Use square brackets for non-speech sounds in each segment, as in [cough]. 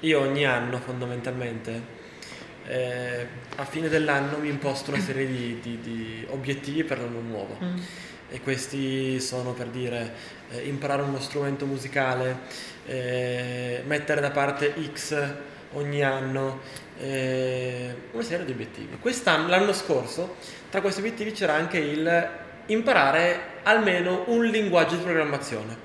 io ogni anno fondamentalmente eh, a fine dell'anno mi imposto una serie di, di, di obiettivi per l'anno nuovo. Mm. E questi sono per dire eh, imparare uno strumento musicale, eh, mettere da parte X ogni anno, eh, una serie di obiettivi. Quest'anno, l'anno scorso, tra questi obiettivi c'era anche il imparare almeno un linguaggio di programmazione.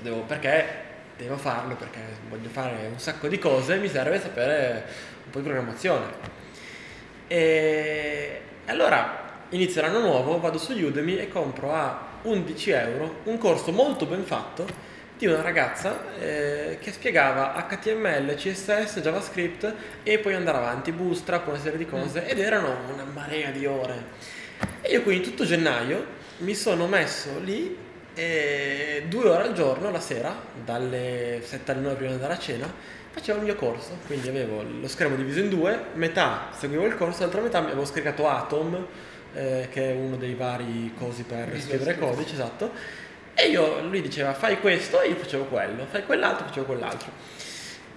Devo, perché devo farlo, perché voglio fare un sacco di cose, mi serve sapere un po' di programmazione. E allora inizio l'anno nuovo, vado su Udemy e compro a 11 euro un corso molto ben fatto di una ragazza eh, che spiegava HTML, CSS, JavaScript e poi andare avanti, Bootstrap, una serie di cose mm. ed erano una marea di ore. E io quindi tutto gennaio mi sono messo lì e due ore al giorno la sera, dalle 7 alle 9 prima di andare a cena, facevo il mio corso. Quindi avevo lo schermo diviso in due, metà seguivo il corso, l'altra metà mi avevo scaricato Atom, eh, che è uno dei vari cosi per scrivere codice, esatto. E io, lui diceva fai questo e io facevo quello, fai quell'altro, facevo quell'altro.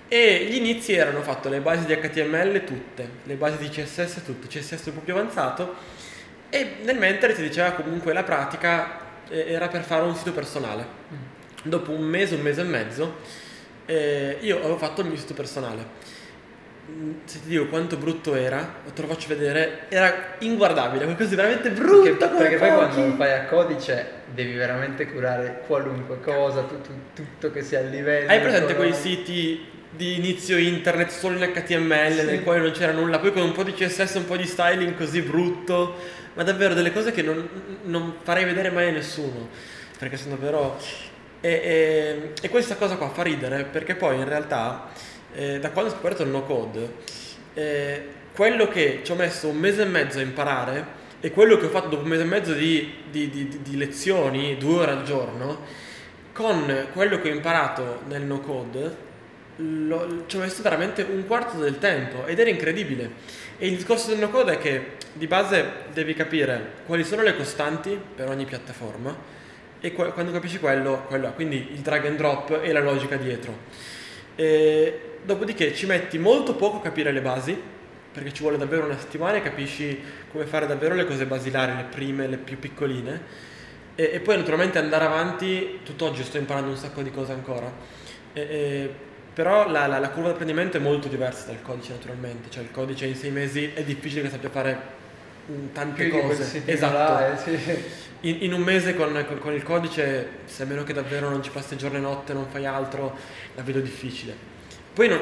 E gli inizi erano fatto le basi di HTML tutte, le basi di CSS tutte, CSS un po' più avanzato e nel mentre ti diceva comunque la pratica era per fare un sito personale. Mm. Dopo un mese, un mese e mezzo, eh, io avevo fatto il mio sito personale. Mm, se ti dico quanto brutto era, te lo faccio vedere, era inguardabile, qualcosa di veramente brutto. Perché, perché poi quando lo fai a codice devi veramente curare qualunque cosa, tutto, tutto che sia a livello. Hai presente quei siti di inizio internet solo in HTML sì. nel quale non c'era nulla, poi con un po' di CSS, un po' di styling così brutto, ma davvero delle cose che non, non farei vedere mai a nessuno, perché sono davvero... E, e, e, questa cosa qua fa ridere perché poi in realtà eh, da quando ho scoperto il no code eh, quello che ci ho messo un mese e mezzo a imparare e quello che ho fatto dopo un mese e mezzo di, di, di, di lezioni, due ore al giorno, con quello che ho imparato nel no code lo, ci ho messo veramente un quarto del tempo ed era incredibile. E il discorso del no code è che di base devi capire quali sono le costanti per ogni piattaforma e quando capisci quello, quello, quindi il drag and drop e la logica dietro. E dopodiché ci metti molto poco a capire le basi, perché ci vuole davvero una settimana e capisci come fare davvero le cose basilari, le prime, le più piccoline. E, e poi naturalmente andare avanti, tutt'oggi sto imparando un sacco di cose ancora. E, e però la, la, la, curva di apprendimento è molto diversa dal codice naturalmente, cioè il codice in sei mesi è difficile che sappia fare tante Più cose. Esatto. Là, eh, sì. In, in, un mese con, con, con, il codice, se a meno che davvero non ci passi giorno e notte, non fai altro, la vedo difficile. Poi non,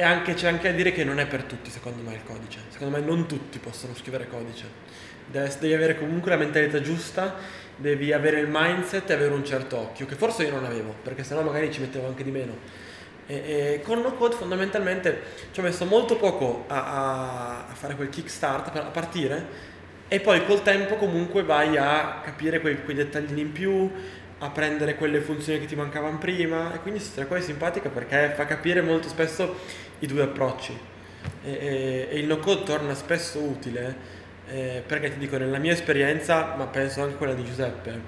anche, c'è anche a dire che non è per tutti secondo me il codice, secondo me non tutti possono scrivere codice. Devi, devi avere comunque la mentalità giusta, devi avere il mindset e avere un certo occhio, che forse io non avevo, perché sennò magari ci mettevo anche di meno e, e con no code fondamentalmente ci ho messo molto poco a, a fare quel kickstart, a partire e poi col tempo comunque vai a capire quei, quei dettagli in più, a prendere quelle funzioni che ti mancavano prima e quindi questa cosa è simpatica perché fa capire molto spesso i due approcci e, e, e il no code torna spesso utile eh, perché ti dico nella mia esperienza ma penso anche quella di Giuseppe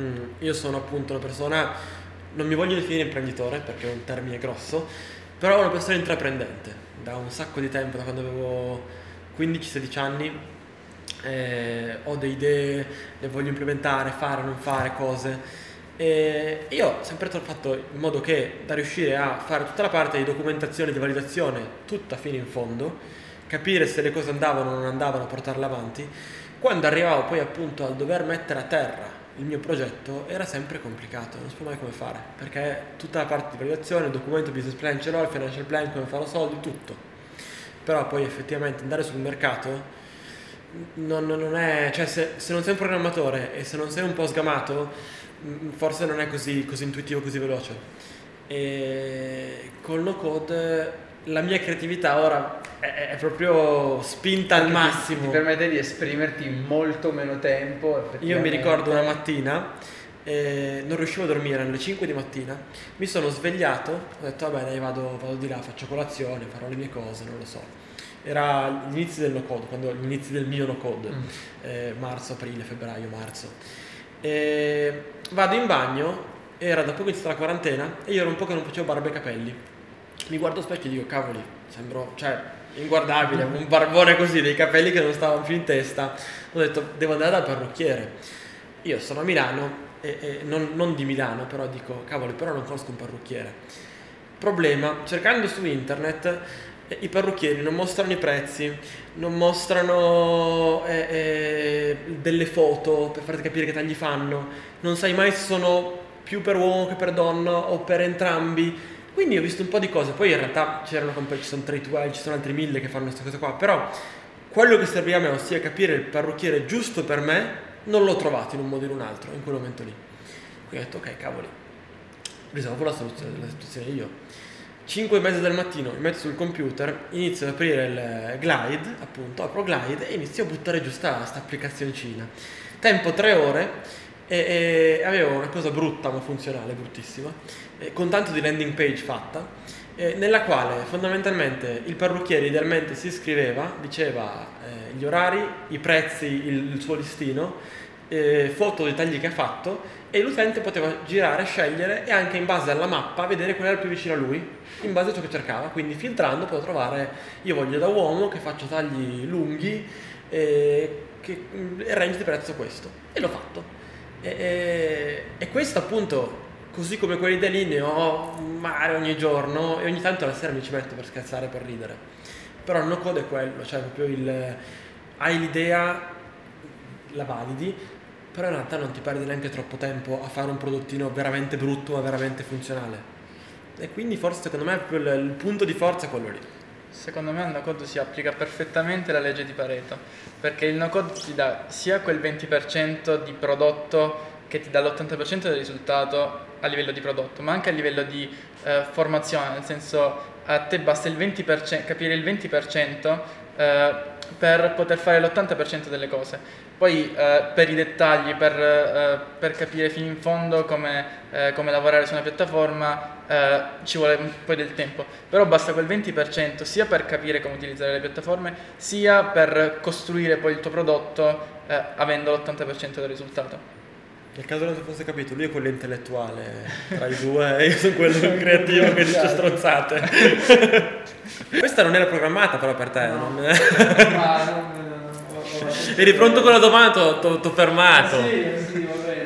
mm, io sono appunto una persona non mi voglio definire imprenditore perché è un termine grosso, però una persona intraprendente. Da un sacco di tempo, da quando avevo 15-16 anni, eh, ho delle idee, le voglio implementare, fare, non fare cose. E io ho sempre fatto in modo che da riuscire a fare tutta la parte di documentazione, di validazione, tutta fino in fondo, capire se le cose andavano o non andavano, portarle avanti, quando arrivavo poi appunto al dover mettere a terra il mio progetto era sempre complicato, non sapevo mai come fare, perché tutta la parte di validazione, il documento business plan ce l'ho, il financial plan, come farò soldi, tutto. Però poi effettivamente andare sul mercato non, non è, cioè se, se, non sei un programmatore e se non sei un po' sgamato, mm, forse non è così, così intuitivo, così veloce. E col no code la mia creatività ora è, è proprio spinta al massimo. Ti, ti, permette di esprimerti in molto meno tempo. Io mi ricordo una mattina, eh, non riuscivo a dormire, alle 5 di mattina, mi sono svegliato, ho detto vabbè dai vado, vado di là, faccio colazione, farò le mie cose, non lo so. Era gli inizi del no code, quando, gli inizi del mio no code, mm. eh, marzo, aprile, febbraio, marzo. E vado in bagno, era da poco iniziata la quarantena e io ero un po' che non facevo barba e capelli mi guardo specchio e dico, cavoli, sembro, cioè, inguardabile, un barbone così, dei capelli che non stavano più in testa. Ho detto, devo andare dal parrucchiere. Io sono a Milano, e, e non, non di Milano, però dico, cavoli, però non conosco un parrucchiere. Problema, cercando su internet eh, i parrucchieri non mostrano i prezzi, non mostrano eh, eh, delle foto per farti capire che tagli fanno, non sai mai se sono più per uomo che per donna o per entrambi. Quindi ho visto un po' di cose, poi in realtà c'erano ci sono Tradewell, ci sono altri mille che fanno questa cosa qua, però quello che serviva a me, ossia capire il parrucchiere giusto per me, non l'ho trovato in un modo o in un altro in quel momento lì. Quindi ho detto ok cavoli, risolvo la, soluzione, la situazione io. 5 e mezza del mattino mi metto sul computer, inizio ad aprire il Glide, appunto, apro Glide e inizio a buttare giù sta, sta applicazioncina. Tempo 3 ore e, e, avevo una cosa brutta ma funzionale, bruttissima, eh, con tanto di landing page fatta, eh, nella quale fondamentalmente il parrucchiere idealmente si iscriveva, diceva eh, gli orari, i prezzi, il, il suo listino, eh, foto dei tagli che ha fatto e l'utente poteva girare, scegliere e anche in base alla mappa vedere qual era il più vicino a lui, in base a ciò che cercava. Quindi filtrando poteva trovare, io voglio da uomo che faccio tagli lunghi e che il range di prezzo questo. E l'ho fatto. E, e, e questo appunto, così come quelli dei lì ne ho mare ogni giorno e ogni tanto la sera mi ci metto per scherzare, per ridere. Però il no code è quello, cioè proprio il... hai l'idea, la validi, però in realtà non ti perdi neanche troppo tempo a fare un prodottino veramente brutto ma veramente funzionale. E quindi forse secondo me il, punto di forza è quello lì. Secondo me al no-code si applica perfettamente la legge di Pareto, perché il no-code ti dà sia quel 20% di prodotto che ti dà l'80% del risultato a livello di prodotto, ma anche a livello di eh, formazione, nel senso a te basta il 20%, capire il 20% eh, per poter fare l'80% delle cose. Poi eh, per i dettagli, per, eh, per, capire fino in fondo come, eh, come lavorare su una piattaforma eh, ci vuole un po' del tempo, però basta quel 20% sia per capire come utilizzare le piattaforme, sia per costruire poi il tuo prodotto eh, avendo l'80% del risultato. Nel caso non si fosse capito, lui è quello intellettuale tra i due [laughs] io sono quello creativo che dice stronzate. [laughs] Questa non era programmata però per te. No. Non... [laughs] Non, Eri pronto con la domanda, ti ho fermato. Sì, sì, vabbè.